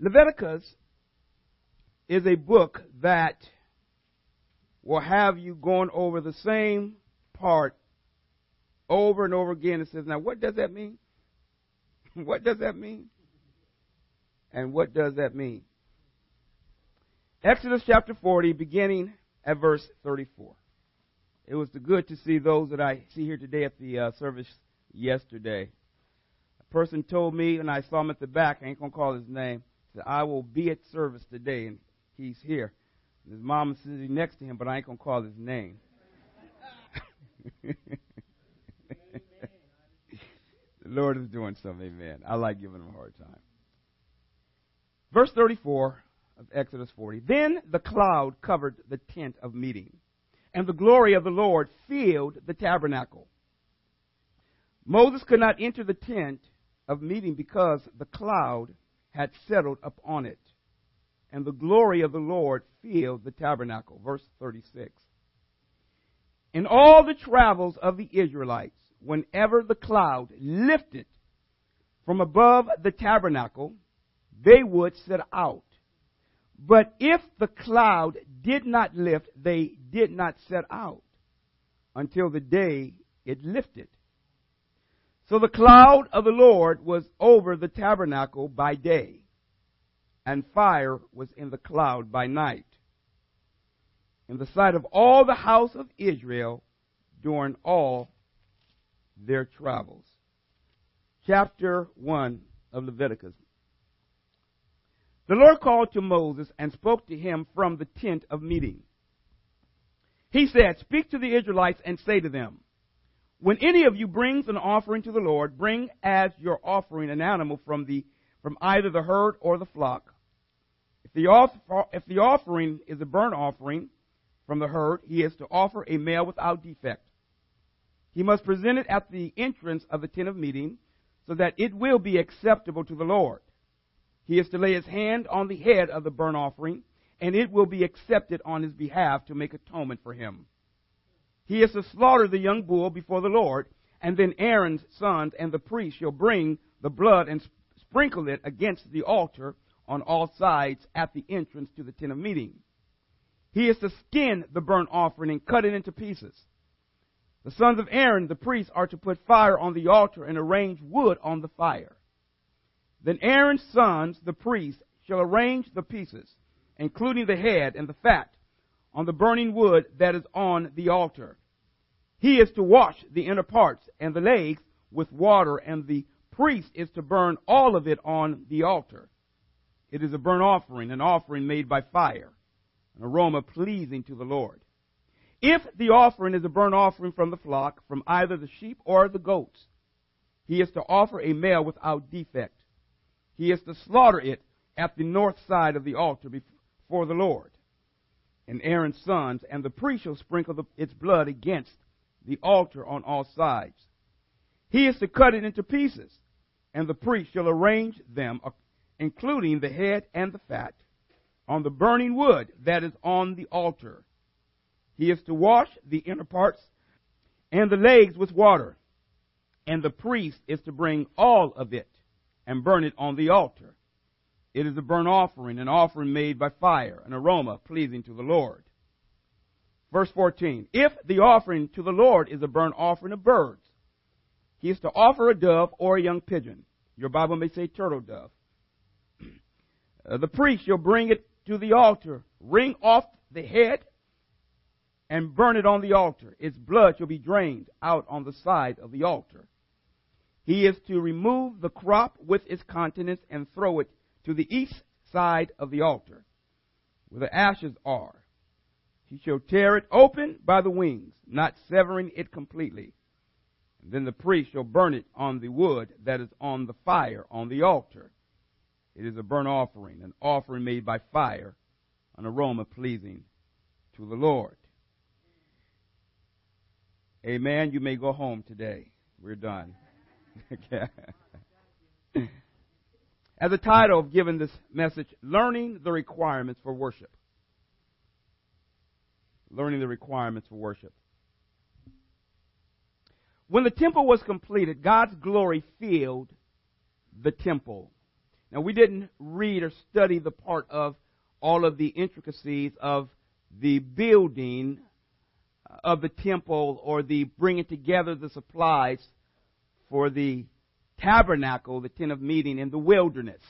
Leviticus is a book that will have you going over the same part over and over again. It says, now what does that mean? what does that mean? And what does that mean? Exodus chapter 40, beginning at verse 34. It was good to see those that I see here today at the uh, service yesterday. A person told me, and I saw him at the back, I ain't going to call his name, said, I will be at service today, and he's here. And his mom is sitting next to him, but I ain't going to call his name. the Lord is doing something, amen. I like giving him a hard time. Verse 34 of Exodus 40. Then the cloud covered the tent of meeting, and the glory of the Lord filled the tabernacle. Moses could not enter the tent of meeting because the cloud had settled upon it, and the glory of the Lord filled the tabernacle. Verse 36. In all the travels of the Israelites, whenever the cloud lifted from above the tabernacle, they would set out. But if the cloud did not lift, they did not set out until the day it lifted. So the cloud of the Lord was over the tabernacle by day, and fire was in the cloud by night, in the sight of all the house of Israel during all their travels. Chapter 1 of Leviticus. The Lord called to Moses and spoke to him from the tent of meeting. He said, Speak to the Israelites and say to them, When any of you brings an offering to the Lord, bring as your offering an animal from the from either the herd or the flock. If the, offer, if the offering is a burnt offering from the herd, he is to offer a male without defect. He must present it at the entrance of the tent of meeting, so that it will be acceptable to the Lord. He is to lay his hand on the head of the burnt offering, and it will be accepted on his behalf to make atonement for him. He is to slaughter the young bull before the Lord, and then Aaron's sons and the priest shall bring the blood and sprinkle it against the altar on all sides at the entrance to the tent of meeting. He is to skin the burnt offering and cut it into pieces. The sons of Aaron, the priests, are to put fire on the altar and arrange wood on the fire. Then Aaron's sons, the priests, shall arrange the pieces, including the head and the fat, on the burning wood that is on the altar. He is to wash the inner parts and the legs with water, and the priest is to burn all of it on the altar. It is a burnt offering, an offering made by fire, an aroma pleasing to the Lord. If the offering is a burnt offering from the flock, from either the sheep or the goats, he is to offer a male without defect he is to slaughter it at the north side of the altar before the Lord. And Aaron's sons and the priest shall sprinkle the, its blood against the altar on all sides. He is to cut it into pieces, and the priest shall arrange them, uh, including the head and the fat, on the burning wood that is on the altar. He is to wash the inner parts and the legs with water, and the priest is to bring all of it and burn it on the altar. It is a burnt offering, an offering made by fire, an aroma pleasing to the Lord. Verse 14. If the offering to the Lord is a burnt offering of birds, he is to offer a dove or a young pigeon. Your Bible may say turtle dove. Uh, the priest shall bring it to the altar, wring off the head, and burn it on the altar. Its blood shall be drained out on the side of the altar. He is to remove the crop with its contents and throw it to the east side of the altar, where the ashes are. He shall tear it open by the wings, not severing it completely. And then the priest shall burn it on the wood that is on the fire on the altar. It is a burnt offering, an offering made by fire, an aroma pleasing to the Lord. Amen. You may go home today. We're done. As a title of giving this message, Learning the Requirements for Worship. Learning the Requirements for Worship. When the temple was completed, God's glory filled the temple. Now, we didn't read or study the part of all of the intricacies of the building of the temple or the bringing together the supplies for the tabernacle, the tent of meeting in the wilderness.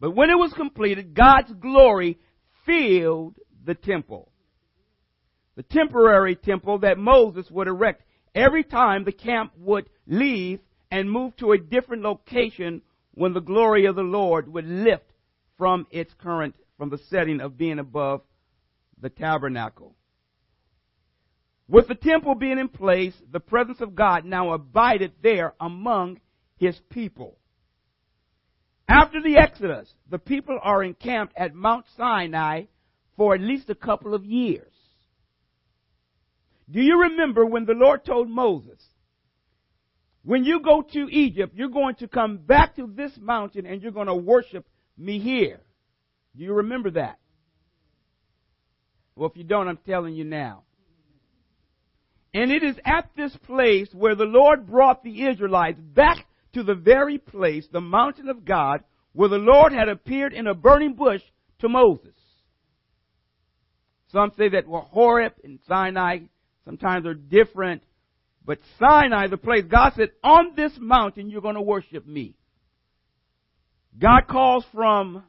But when it was completed, God's glory filled the temple. The temporary temple that Moses would erect every time the camp would leave and move to a different location when the glory of the Lord would lift from its current, from the setting of being above the tabernacle. With the temple being in place, the presence of God now abided there among his people. After the Exodus, the people are encamped at Mount Sinai for at least a couple of years. Do you remember when the Lord told Moses, when you go to Egypt, you're going to come back to this mountain and you're going to worship me here. Do you remember that? Well, if you don't, I'm telling you now. And it is at this place where the Lord brought the Israelites back to the very place, the mountain of God, where the Lord had appeared in a burning bush to Moses. Some say that well, Horeb and Sinai sometimes are different, but Sinai, the place, God said, on this mountain you're going to worship me. God calls from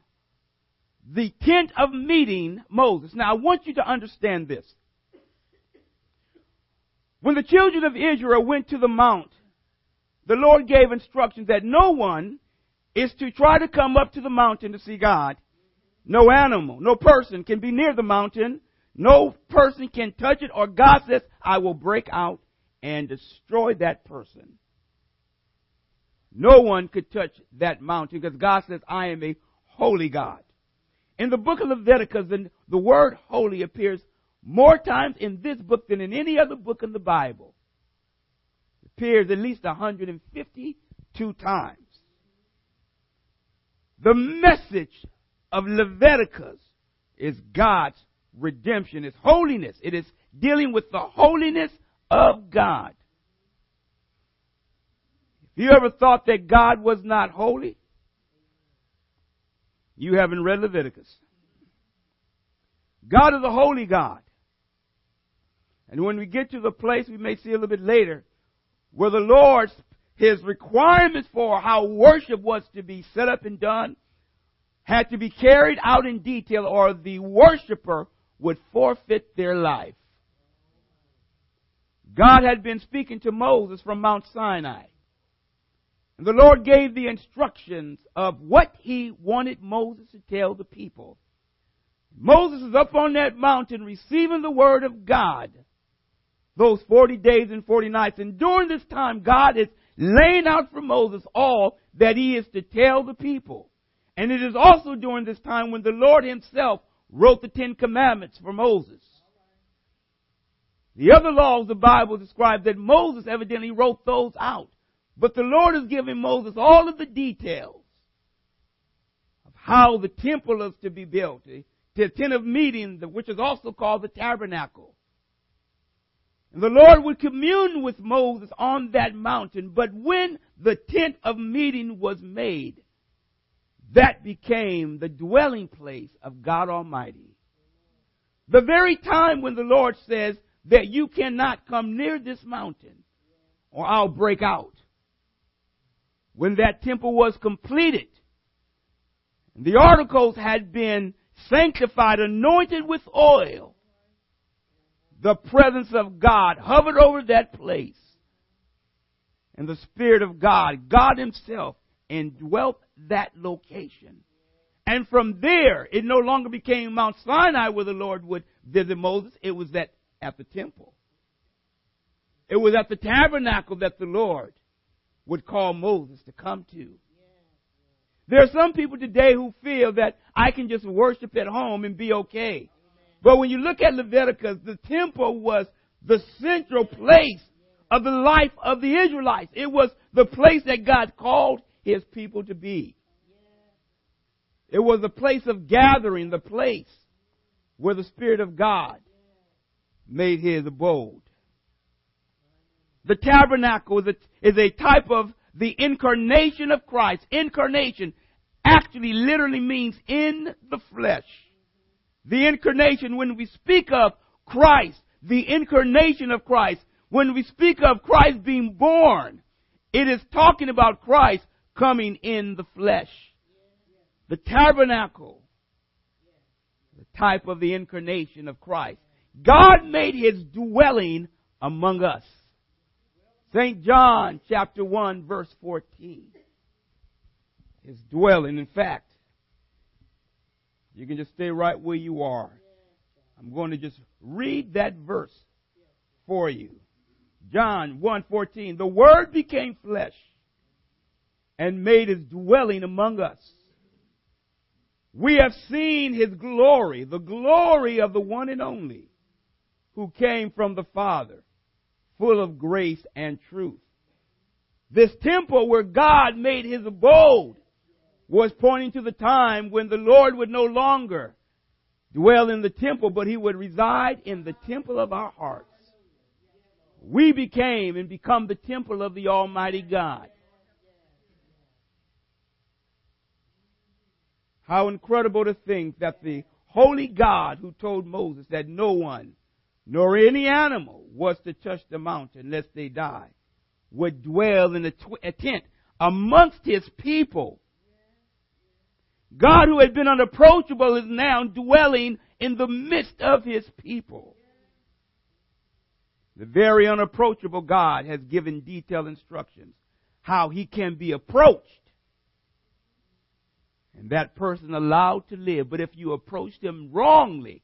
the tent of meeting Moses. Now I want you to understand this. When the children of Israel went to the mount, the Lord gave instructions that no one is to try to come up to the mountain to see God. No animal, no person can be near the mountain. No person can touch it or God says, I will break out and destroy that person. No one could touch that mountain because God says, I am a holy God. In the book of Leviticus, the word holy appears more times in this book than in any other book in the Bible. It appears at least 152 times. The message of Leviticus is God's redemption, is holiness. It is dealing with the holiness of God. If you ever thought that God was not holy, you haven't read Leviticus. God is a holy God. And when we get to the place we may see a little bit later, where the Lord's, His requirements for how worship was to be set up and done, had to be carried out in detail or the worshiper would forfeit their life. God had been speaking to Moses from Mount Sinai. And the Lord gave the instructions of what he wanted Moses to tell the people. Moses is up on that mountain receiving the word of God those 40 days and 40 nights. And during this time, God is laying out for Moses all that he is to tell the people. And it is also during this time when the Lord himself wrote the Ten Commandments for Moses. The other laws the Bible describe that Moses evidently wrote those out. But the Lord is giving Moses all of the details of how the temple is to be built, the tent of meeting, which is also called the tabernacle. And the Lord would commune with Moses on that mountain. But when the tent of meeting was made, that became the dwelling place of God Almighty. The very time when the Lord says that you cannot come near this mountain or I'll break out. When that temple was completed, the articles had been sanctified, anointed with oil, the presence of God hovered over that place. And the Spirit of God, God Himself, indwelt that location. And from there, it no longer became Mount Sinai where the Lord would visit Moses. It was that at the temple. It was at the tabernacle that the Lord would call Moses to come to. There are some people today who feel that I can just worship at home and be okay. But when you look at Leviticus, the temple was the central place of the life of the Israelites. It was the place that God called his people to be. It was a place of gathering, the place where the Spirit of God made his abode. The tabernacle is a, is a type of the incarnation of Christ. Incarnation actually literally means in the flesh. The incarnation, when we speak of Christ, the incarnation of Christ, when we speak of Christ being born, it is talking about Christ coming in the flesh. The tabernacle, the type of the incarnation of Christ. God made his dwelling among us. St. John chapter 1 verse 14. His dwelling. In fact, you can just stay right where you are. I'm going to just read that verse for you. John 1:14 The word became flesh and made his dwelling among us. We have seen his glory, the glory of the one and only who came from the Father, full of grace and truth. This temple where God made his abode was pointing to the time when the Lord would no longer dwell in the temple, but he would reside in the temple of our hearts. We became and become the temple of the Almighty God. How incredible to think that the holy God who told Moses that no one, nor any animal, was to touch the mountain lest they die, would dwell in a, tw- a tent amongst his people. God who had been unapproachable is now dwelling in the midst of his people. The very unapproachable God has given detailed instructions how he can be approached and that person allowed to live. But if you approached him wrongly,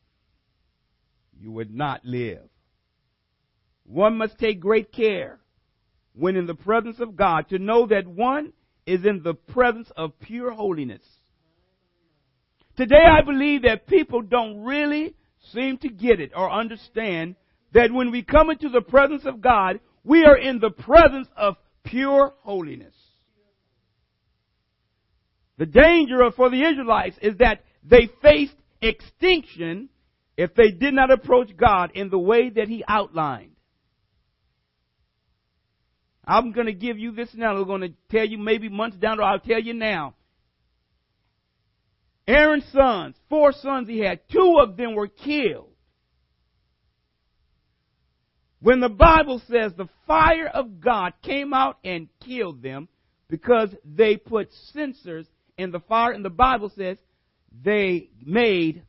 you would not live. One must take great care when in the presence of God to know that one is in the presence of pure holiness. Today I believe that people don't really seem to get it or understand that when we come into the presence of God, we are in the presence of pure holiness. The danger for the Israelites is that they faced extinction if they did not approach God in the way that He outlined. I'm going to give you this now. I'm going to tell you maybe months down road. I'll tell you now. Aaron's sons, four sons he had, two of them were killed. When the Bible says the fire of God came out and killed them because they put censers in the fire, and the Bible says they made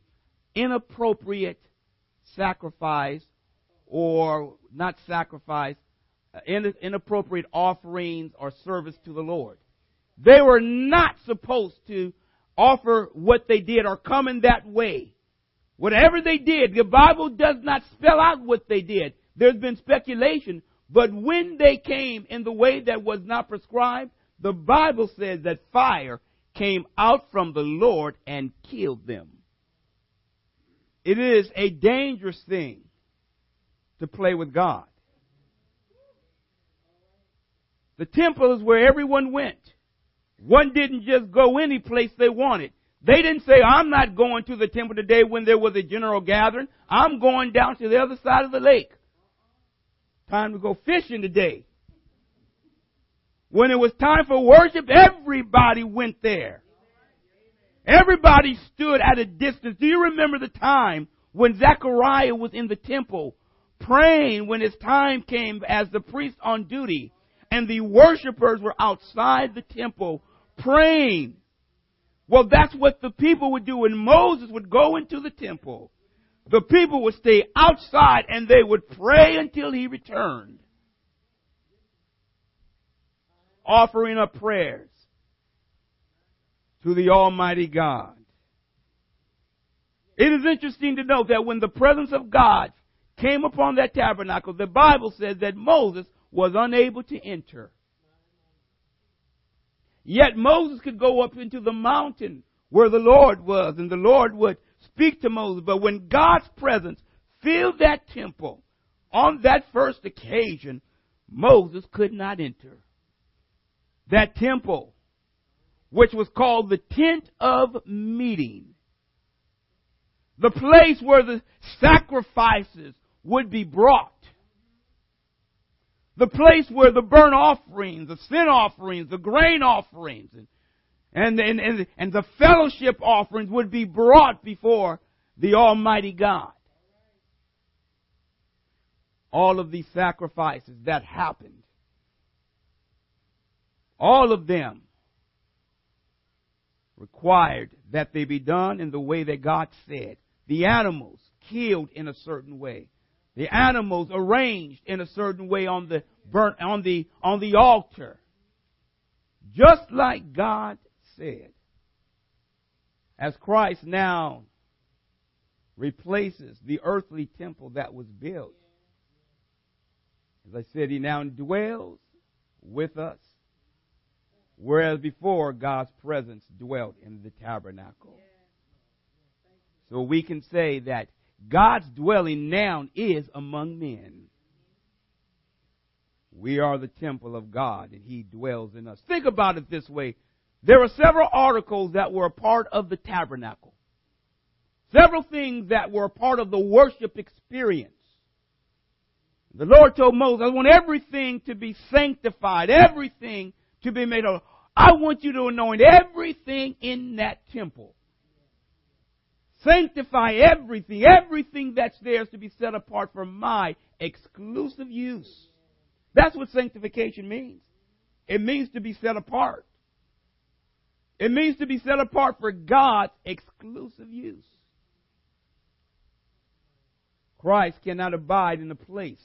inappropriate sacrifice or not sacrifice, uh, inappropriate offerings or service to the Lord. They were not supposed to offer what they did or come in that way. Whatever they did, the Bible does not spell out what they did. There's been speculation, but when they came in the way that was not prescribed, the Bible says that fire came out from the Lord and killed them. It is a dangerous thing to play with God. The temple is where everyone went. One didn't just go any place they wanted. They didn't say, I'm not going to the temple today when there was a general gathering. I'm going down to the other side of the lake. Time to go fishing today. When it was time for worship, everybody went there. Everybody stood at a distance. Do you remember the time when Zechariah was in the temple praying when his time came as the priest on duty and the worshipers were outside the temple praying? Well, that's what the people would do when Moses would go into the temple. The people would stay outside and they would pray until he returned. offering up prayers to the Almighty God. It is interesting to note that when the presence of God came upon that tabernacle, the Bible says that Moses was unable to enter. Yet Moses could go up into the mountain where the Lord was, and the Lord would speak to Moses. But when God's presence filled that temple on that first occasion, Moses could not enter that temple, which was called the tent of meeting, the place where the sacrifices would be brought, the place where the burnt offerings, the sin offerings, the grain offerings, and, and, and, and, and the fellowship offerings would be brought before the Almighty God. All of these sacrifices that happened, all of them required that they be done in the way that God said. The animals killed in a certain way. The animals arranged in a certain way on the burnt on the on the altar. Just like God said. As Christ now replaces the earthly temple that was built. As I said, he now dwells with us. Whereas before, God's presence dwelt in the tabernacle. So we can say that God's dwelling now is among men. We are the temple of God and He dwells in us. Think about it this way. There are several articles that were a part of the tabernacle. Several things that were a part of the worship experience. The Lord told Moses, I want everything to be sanctified, everything to be made of. I want you to anoint everything in that temple. Sanctify everything. Everything that's there is to be set apart for my exclusive use. That's what sanctification means. It means to be set apart. It means to be set apart for God's exclusive use. Christ cannot abide in a place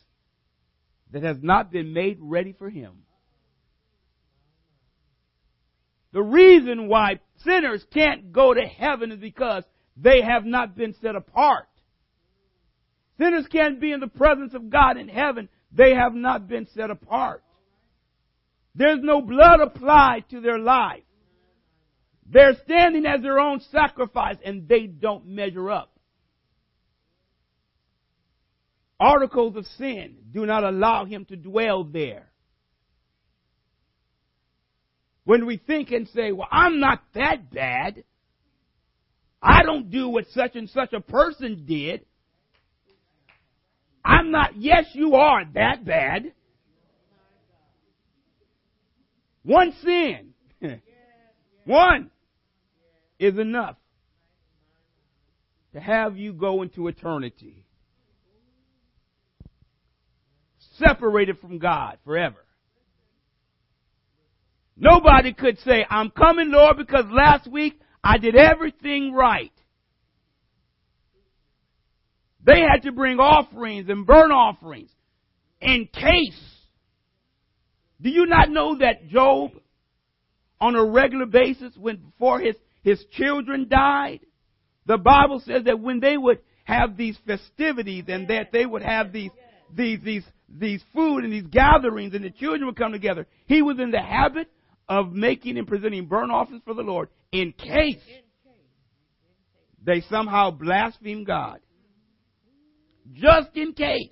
that has not been made ready for him. The reason why sinners can't go to heaven is because they have not been set apart. Sinners can't be in the presence of God in heaven. They have not been set apart. There's no blood applied to their life. They're standing as their own sacrifice and they don't measure up. Articles of sin do not allow him to dwell there. When we think and say, well, I'm not that bad. I don't do what such and such a person did. I'm not, yes, you are that bad. One sin. One is enough to have you go into eternity. Separated from God forever. Nobody could say, I'm coming, Lord, because last week I did everything right. They had to bring offerings and burnt offerings in case. Do you not know that Job, on a regular basis, when before his, his children died, the Bible says that when they would have these festivities and that they would have these, these, these, these food and these gatherings and the children would come together, he was in the habit of making and presenting burnt offerings for the Lord in case they somehow blaspheme God. Just in case.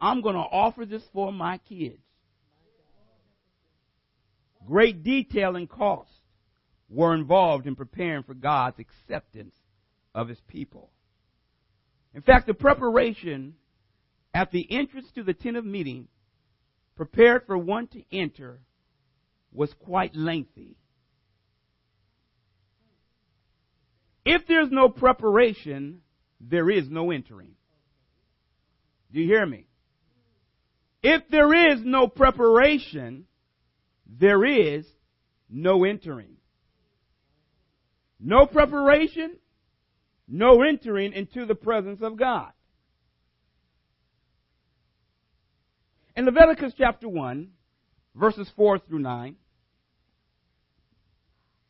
I'm going to offer this for my kids. Great detail and cost were involved in preparing for God's acceptance of his people. In fact, the preparation at the entrance to the tent of meeting prepared for one to enter was quite lengthy. If there's no preparation, there is no entering. Do you hear me? If there is no preparation, there is no entering. No preparation, no entering into the presence of God. In Leviticus chapter 1, verses 4 through 9,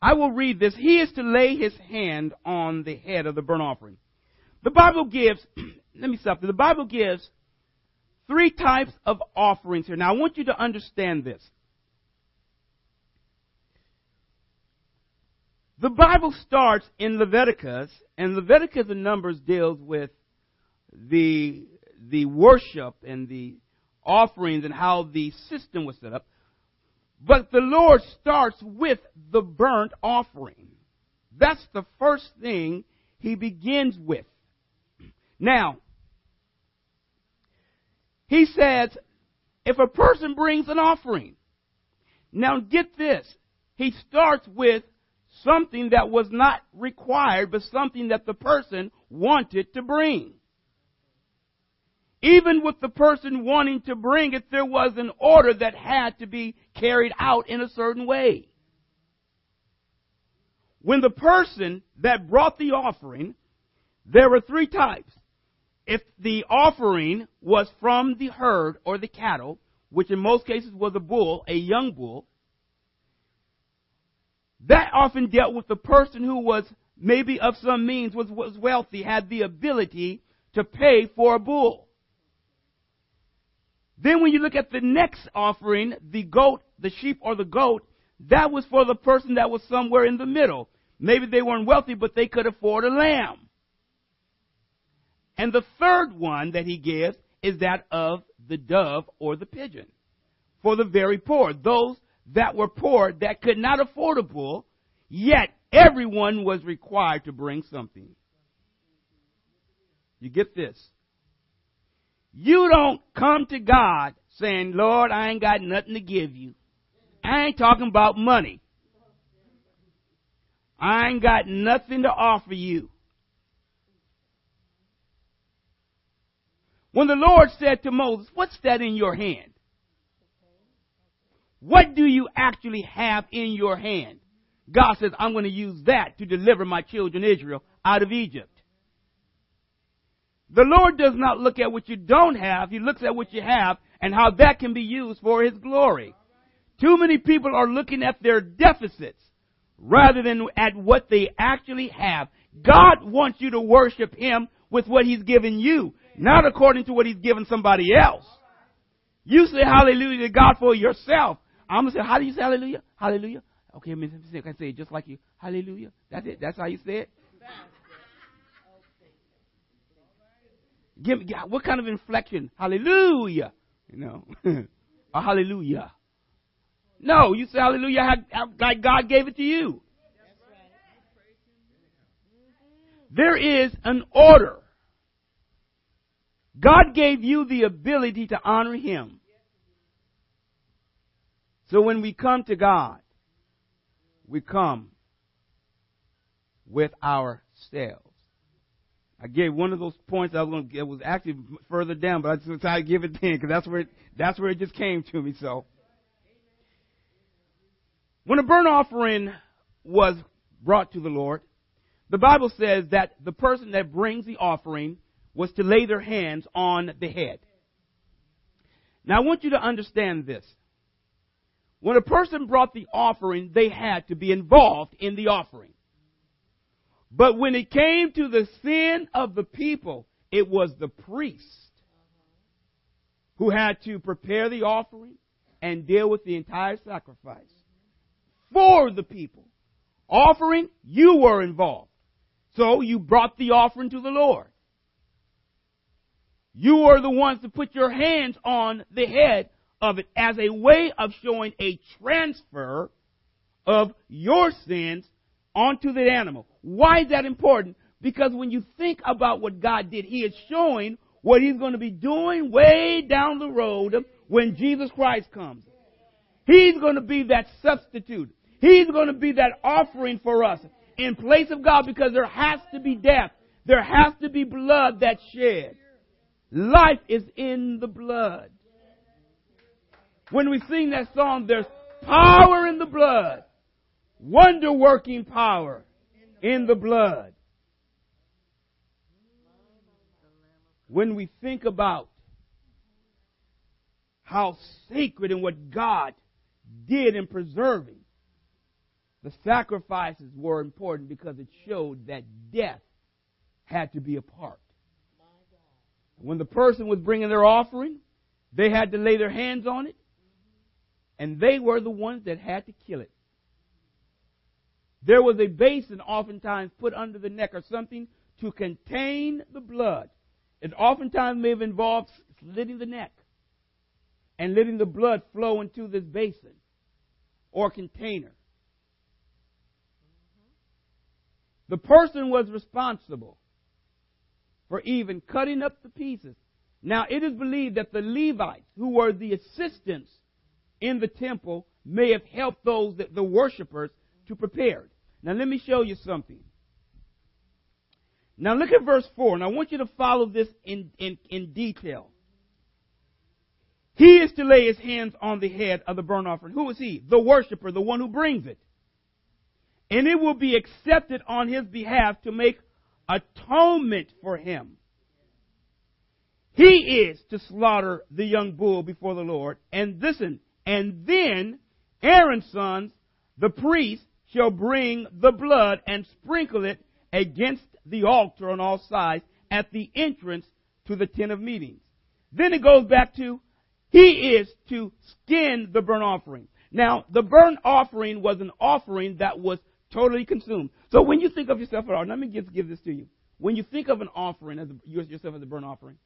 I will read this. He is to lay his hand on the head of the burnt offering. The Bible gives, let me stop there. The Bible gives three types of offerings here. Now I want you to understand this. The Bible starts in Leviticus, and Leviticus and Numbers deals with the, the worship and the offerings and how the system was set up. But the Lord starts with the burnt offering. That's the first thing he begins with. Now, he says, if a person brings an offering, now get this, he starts with something that was not required, but something that the person wanted to bring. Even with the person wanting to bring it, there was an order that had to be carried out in a certain way. When the person that brought the offering, there were three types. If the offering was from the herd or the cattle, which in most cases was a bull, a young bull, that often dealt with the person who was maybe of some means, was, was wealthy, had the ability to pay for a bull. Then when you look at the next offering, the goat, the sheep or the goat, that was for the person that was somewhere in the middle. Maybe they weren't wealthy, but they could afford a lamb. And the third one that he gives is that of the dove or the pigeon for the very poor. Those that were poor that could not afford a bull, yet everyone was required to bring something. You get this? You don't come to God saying, Lord, I ain't got nothing to give you. I ain't talking about money. I ain't got nothing to offer you. When the Lord said to Moses, what's that in your hand? What do you actually have in your hand? God says, I'm going to use that to deliver my children Israel out of Egypt. The Lord does not look at what you don't have. He looks at what you have and how that can be used for His glory. Too many people are looking at their deficits rather than at what they actually have. God wants you to worship Him with what He's given you, not according to what He's given somebody else. You say hallelujah to God for yourself. I'm gonna say, how do you say hallelujah? Hallelujah. Okay, I can say it just like you. Hallelujah. That's it. That's how you say it. Give me what kind of inflection? Hallelujah. You know, or hallelujah. No, you say hallelujah like God gave it to you. There is an order. God gave you the ability to honor Him. So when we come to God, we come with ourselves. I gave one of those points I was going to, it was actually further down, but I just decided to give it then because that's where, it, that's where it just came to me. So, when a burnt offering was brought to the Lord, the Bible says that the person that brings the offering was to lay their hands on the head. Now I want you to understand this. When a person brought the offering, they had to be involved in the offering. But when it came to the sin of the people, it was the priest who had to prepare the offering and deal with the entire sacrifice for the people. Offering, you were involved. So you brought the offering to the Lord. You were the ones to put your hands on the head of it as a way of showing a transfer of your sins onto the animal. Why is that important? Because when you think about what God did, He is showing what He's going to be doing way down the road when Jesus Christ comes. He's going to be that substitute. He's going to be that offering for us in place of God because there has to be death. There has to be blood that's shed. Life is in the blood. When we sing that song, there's power in the blood. Wonder working power in the blood. When we think about how sacred and what God did in preserving, the sacrifices were important because it showed that death had to be a part. When the person was bringing their offering, they had to lay their hands on it and they were the ones that had to kill it. There was a basin oftentimes put under the neck or something to contain the blood. It oftentimes may have involved slitting the neck and letting the blood flow into this basin or container. The person was responsible for even cutting up the pieces Now, it is believed that the Levites, who were the assistants in the temple, may have helped those, the worshippers, to prepare. Now, let me show you something. Now, look at verse 4, and I want you to follow this in, in, in detail. He is to lay his hands on the head of the burnt offering. Who is he? The worshiper, the one who brings it. And it will be accepted on his behalf to make atonement for him. He is to slaughter the young bull before the Lord. And listen, and then Aaron's sons, the priests, shall bring the blood and sprinkle it against the altar on all sides at the entrance to the tent of meetings. Then it goes back to he is to skin the burnt offering. Now, the burnt offering was an offering that was totally consumed. So when you think of yourself, at all, let me give, give this to you. When you think of an offering as a, yourself as a burnt offering,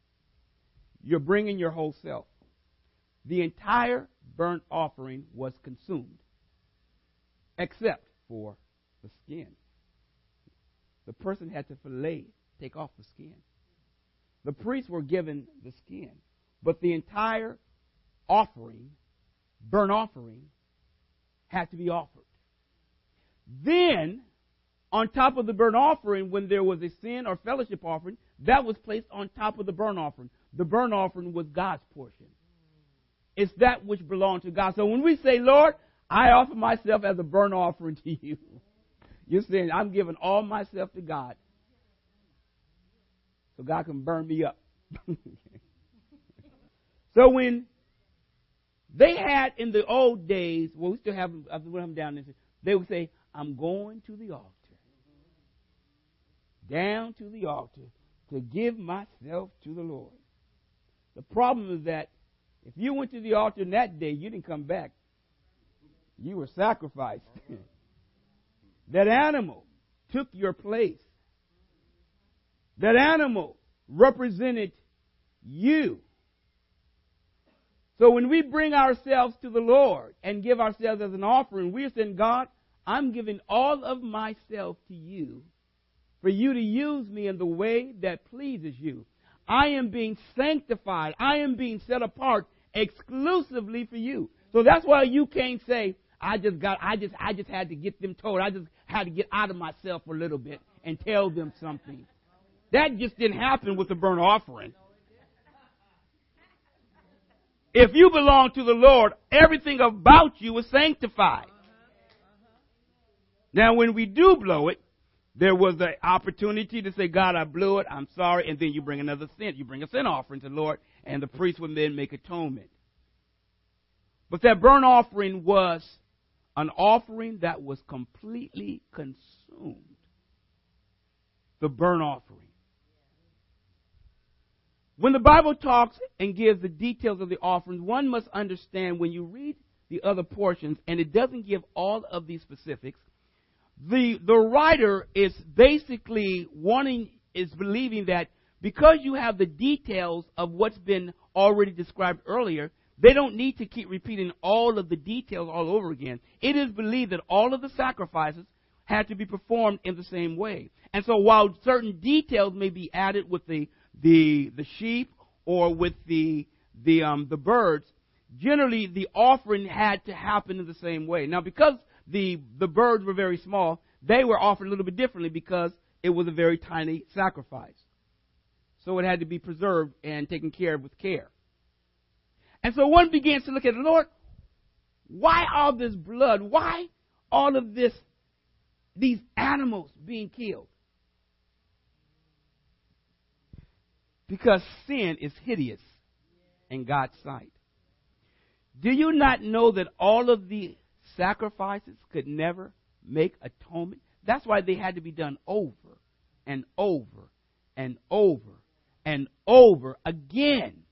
you're bringing your whole self. The entire burnt offering was consumed, except for the skin. The person had to fillet, take off the skin. The priests were given the skin, but the entire offering, burnt offering, had to be offered. Then, on top of the burnt offering, when there was a sin or fellowship offering, that was placed on top of the burnt offering. The burnt offering was God's portion. It's that which belonged to God. So when we say, Lord, I offer myself as a burnt offering to you, you're saying, I'm giving all myself to God so God can burn me up. so when they had in the old days, well, we still have them, them down there, they would say, I'm going to the altar. Down to the altar to give myself to the Lord. The problem is that if you went to the altar in that day, you didn't come back. You were sacrificed. that animal took your place. That animal represented you. So when we bring ourselves to the Lord and give ourselves as an offering, we're saying, God, I'm giving all of myself to you for you to use me in the way that pleases you. I am being sanctified. I am being set apart exclusively for you. So that's why you can't say, I just got, I just, I just had to get them told. I just had to get out of myself a little bit and tell them something. That just didn't happen with the burnt offering. If you belong to the Lord, everything about you is sanctified. Now, when we do blow it, there was the opportunity to say, God, I blew it, I'm sorry, and then you bring another sin. You bring a sin offering to the Lord, and the priest would then make atonement. But that burnt offering was an offering that was completely consumed. The burnt offering. When the Bible talks and gives the details of the offerings, one must understand when you read the other portions, and it doesn't give all of these specifics, the, the writer is basically wanting, is believing that because you have the details of what's been already described earlier, they don't need to keep repeating all of the details all over again. It is believed that all of the sacrifices had to be performed in the same way. And so while certain details may be added with the the the sheep or with the the um, the birds, generally the offering had to happen in the same way. Now, because the the birds were very small, they were offered a little bit differently because it was a very tiny sacrifice. So it had to be preserved and taken care of with care. And so one begins to look at the Lord. Why all this blood? Why all of this? These animals being killed. Because sin is hideous in God's sight. Do you not know that all of the sacrifices could never make atonement? That's why they had to be done over and over and over and over again.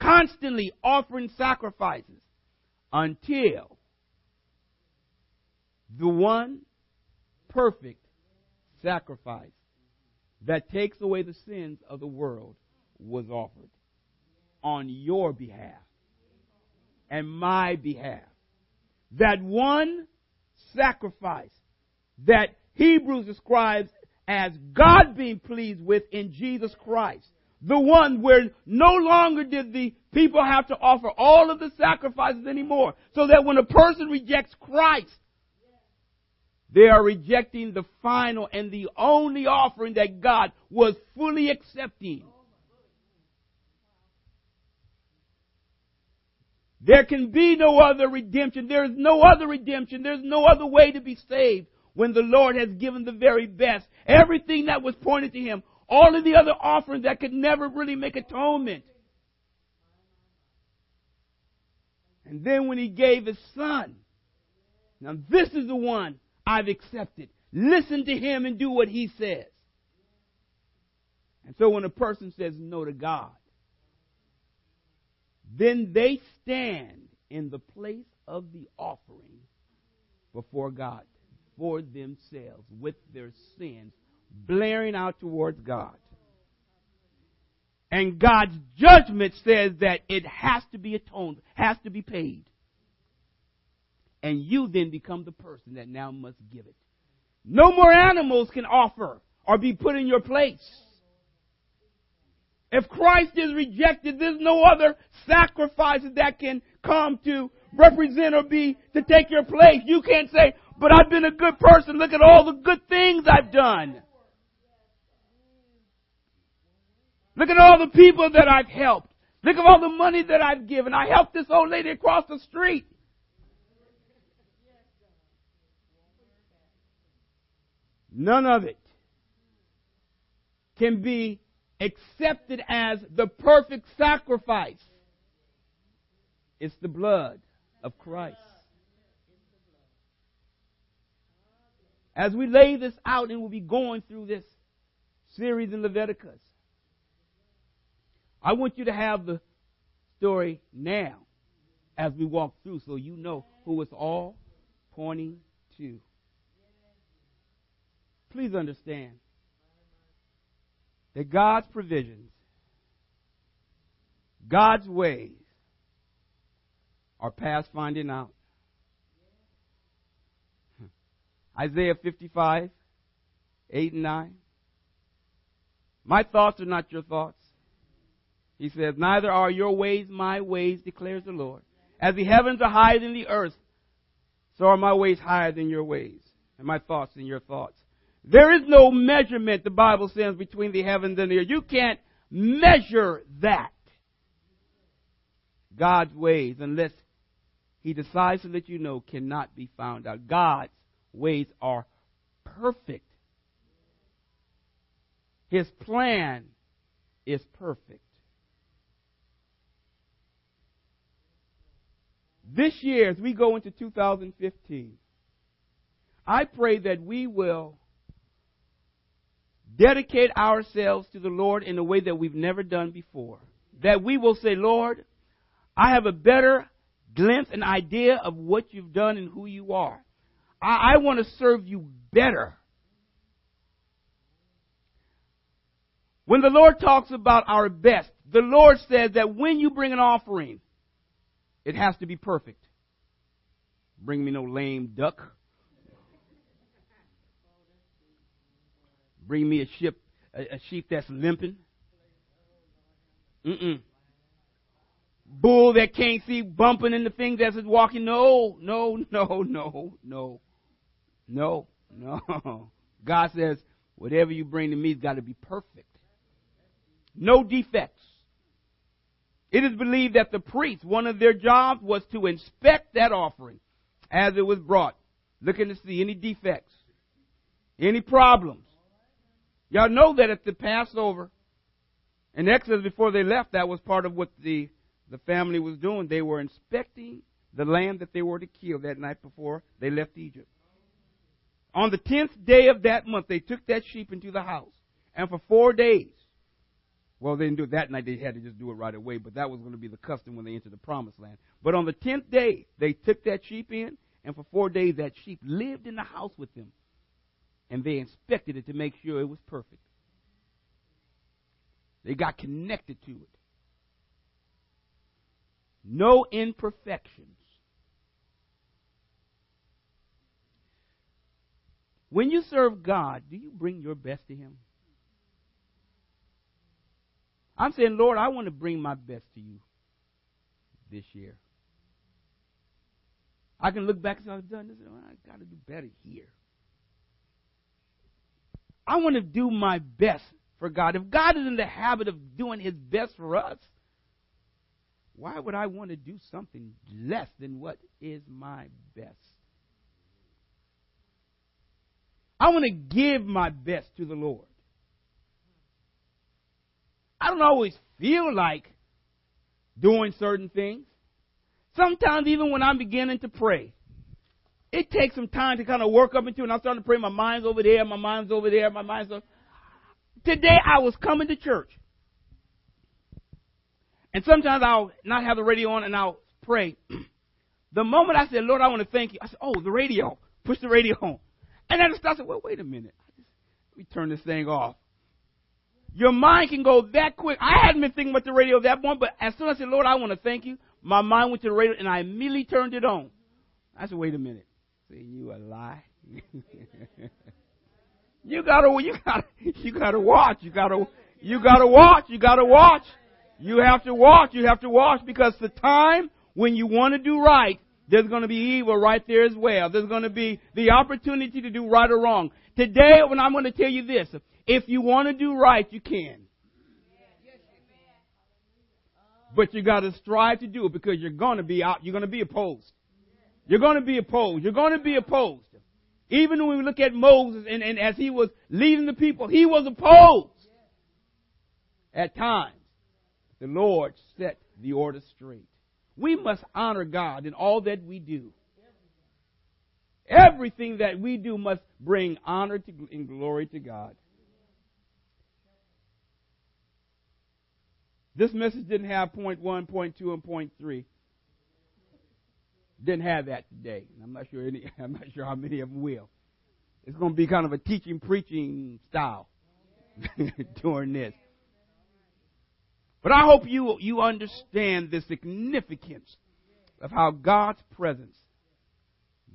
Constantly offering sacrifices until the one perfect sacrifice that takes away the sins of the world was offered on your behalf and my behalf. That one sacrifice that Hebrews describes as God being pleased with in Jesus Christ. The one where no longer did the people have to offer all of the sacrifices anymore. So that when a person rejects Christ, they are rejecting the final and the only offering that God was fully accepting. There can be no other redemption. There is no other redemption. There's no other way to be saved when the Lord has given the very best. Everything that was pointed to Him. All of the other offerings that could never really make atonement. And then when He gave His Son, now this is the one I've accepted. Listen to Him and do what He says. And so when a person says no to God, then they stand in the place of the offering before God for themselves with their sins blaring out towards God. And God's judgment says that it has to be atoned, has to be paid. And you then become the person that now must give it. No more animals can offer or be put in your place. If Christ is rejected, there's no other sacrifices that can come to represent or be to take your place. You can't say, but I've been a good person. Look at all the good things I've done. Look at all the people that I've helped. Look at all the money that I've given. I helped this old lady across the street. None of it can be accepted as the perfect sacrifice. It's the blood of Christ. As we lay this out and we'll be going through this series in Leviticus, I want you to have the story now as we walk through so you know who it's all pointing to. Please understand that God's provisions, God's ways, are past finding out. Hmm. Isaiah 55, 8 and 9. My thoughts are not your thoughts. He says, Neither are your ways my ways, declares the Lord. As the heavens are higher than the earth, so are my ways higher than your ways, and my thoughts than your thoughts. There is no measurement, the Bible says, between the heavens and the earth. You can't measure that. God's ways, unless He decides to let you know, cannot be found out. God's ways are perfect. His plan is perfect. This year, as we go into 2015, I pray that we will dedicate ourselves to the Lord in a way that we've never done before. That we will say, Lord, I have a better glimpse and idea of what you've done and who you are. I, I want to serve you better. When the Lord talks about our best, the Lord says that when you bring an offering, it has to be perfect. Bring me no lame duck Bring me a ship, a, a sheep that's limping. Mm-mm. Bull that can't see bumping into things as it's walking. No, no, no, no, no, no, no. God says, whatever you bring to me's got to be perfect. No defects. It is believed that the priests, one of their jobs was to inspect that offering as it was brought, looking to see any defects, any problems. Y'all know that at the Passover in Exodus before they left, that was part of what the, the family was doing. They were inspecting the lamb that they were to kill that night before they left Egypt. On the tenth day of that month, they took that sheep into the house. And for four days, well, they didn't do it that night. They had to just do it right away, but that was going to be the custom when they entered the promised land. But on the tenth day, they took that sheep in, and for four days, that sheep lived in the house with them and they inspected it to make sure it was perfect. They got connected to it. No imperfections. When you serve God, do you bring your best to Him? I'm saying, Lord, I want to bring my best to you this year. I can look back and say, I've done this. Oh, I got to do better here. I want to do my best for God. If God is in the habit of doing his best for us, why would I want to do something less than what is my best? I want to give my best to the Lord. I don't always feel like doing certain things. Sometimes, even when I'm beginning to pray, it takes some time to kind of work up into it. And I'm starting to pray. My mind's over there. My mind's over there. My mind's over. Today I was coming to church. And sometimes I'll not have the radio on and I'll pray. the moment I said, Lord, I want to thank you, I said, oh, the radio. Push the radio on. And then I said, well, wait a minute. Let me turn this thing off. Your mind can go that quick. I hadn't been thinking about the radio that point, but as soon as I said, Lord, I want to thank you, my mind went to the radio and I immediately turned it on. I said, wait a minute. Say you a lie. you gotta, you gotta, you gotta watch. You gotta, you gotta watch. You gotta watch. You have to watch. You have to watch because the time when you want to do right, there's going to be evil right there as well. There's going to be the opportunity to do right or wrong. Today, when I'm going to tell you this, if you want to do right, you can. But you got to strive to do it because you're going to be out. You're going to be opposed. You're going to be opposed. You're going to be opposed. Even when we look at Moses and, and as he was leading the people, he was opposed. At times, the Lord set the order straight. We must honor God in all that we do. Everything that we do must bring honor to, and glory to God. This message didn't have point one, point two, and point three. Didn't have that today. I'm not sure any. I'm not sure how many of them will. It's going to be kind of a teaching, preaching style during this. But I hope you you understand the significance of how God's presence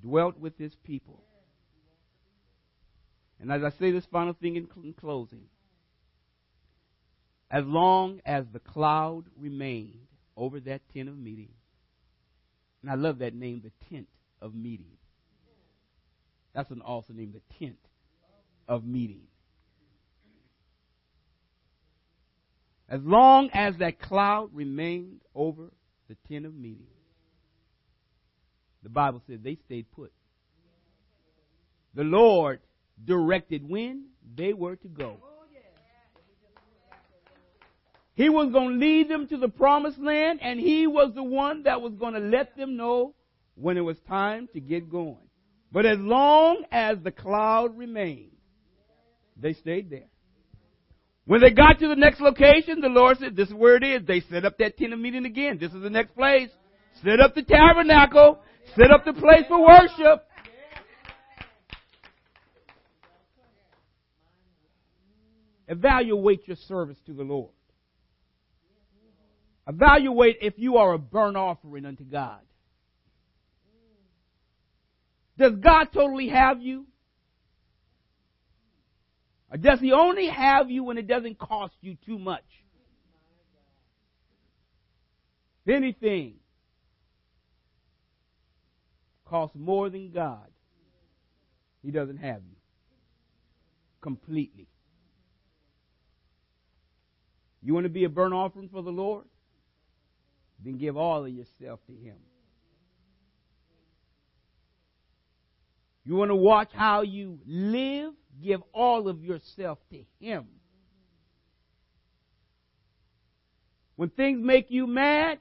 dwelt with His people. And as I say this final thing in, in closing, as long as the cloud remained over that tent of meeting, and I love that name, the tent of meeting. That's an awesome name, the tent of meeting. As long as that cloud remained over the tent of meeting, the Bible says they stayed put. The Lord directed when they were to go. He was going to lead them to the promised land, and He was the one that was going to let them know when it was time to get going. But as long as the cloud remained, they stayed there. When they got to the next location, the Lord said, This is where it is. They set up that tent of meeting again. This is the next place. Set up the tabernacle. Set up the place for worship. Evaluate your service to the Lord. Evaluate if you are a burnt offering unto God. Does God totally have you? Or does He only have you when it doesn't cost you too much? If anything costs more than God, He doesn't have you completely. You want to be a burnt offering for the Lord? Then give all of yourself to Him. You want to watch how you live? Give all of yourself to Him. When things make you mad,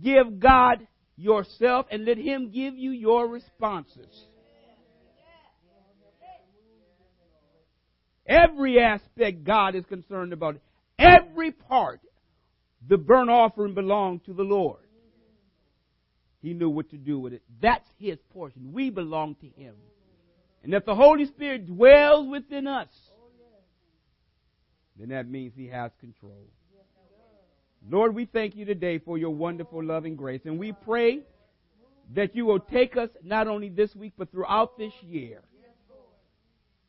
give God yourself and let Him give you your responses. Every aspect God is concerned about. Every part the burnt offering belonged to the Lord. He knew what to do with it. That's his portion. We belong to him. And if the Holy Spirit dwells within us, then that means he has control. Lord, we thank you today for your wonderful loving grace. And we pray that you will take us not only this week, but throughout this year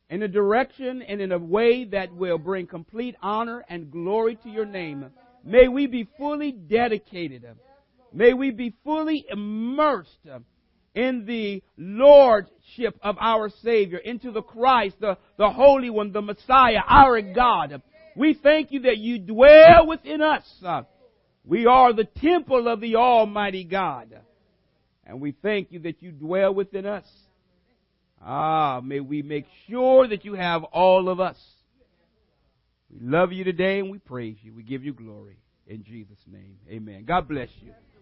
in a direction and in a way that will bring complete honor and glory to your name. May we be fully dedicated. May we be fully immersed in the Lordship of our Savior, into the Christ, the, the Holy One, the Messiah, our God. We thank you that you dwell within us. We are the temple of the Almighty God. And we thank you that you dwell within us. Ah, may we make sure that you have all of us. We love you today and we praise you. We give you glory. In Jesus' name, amen. God bless you.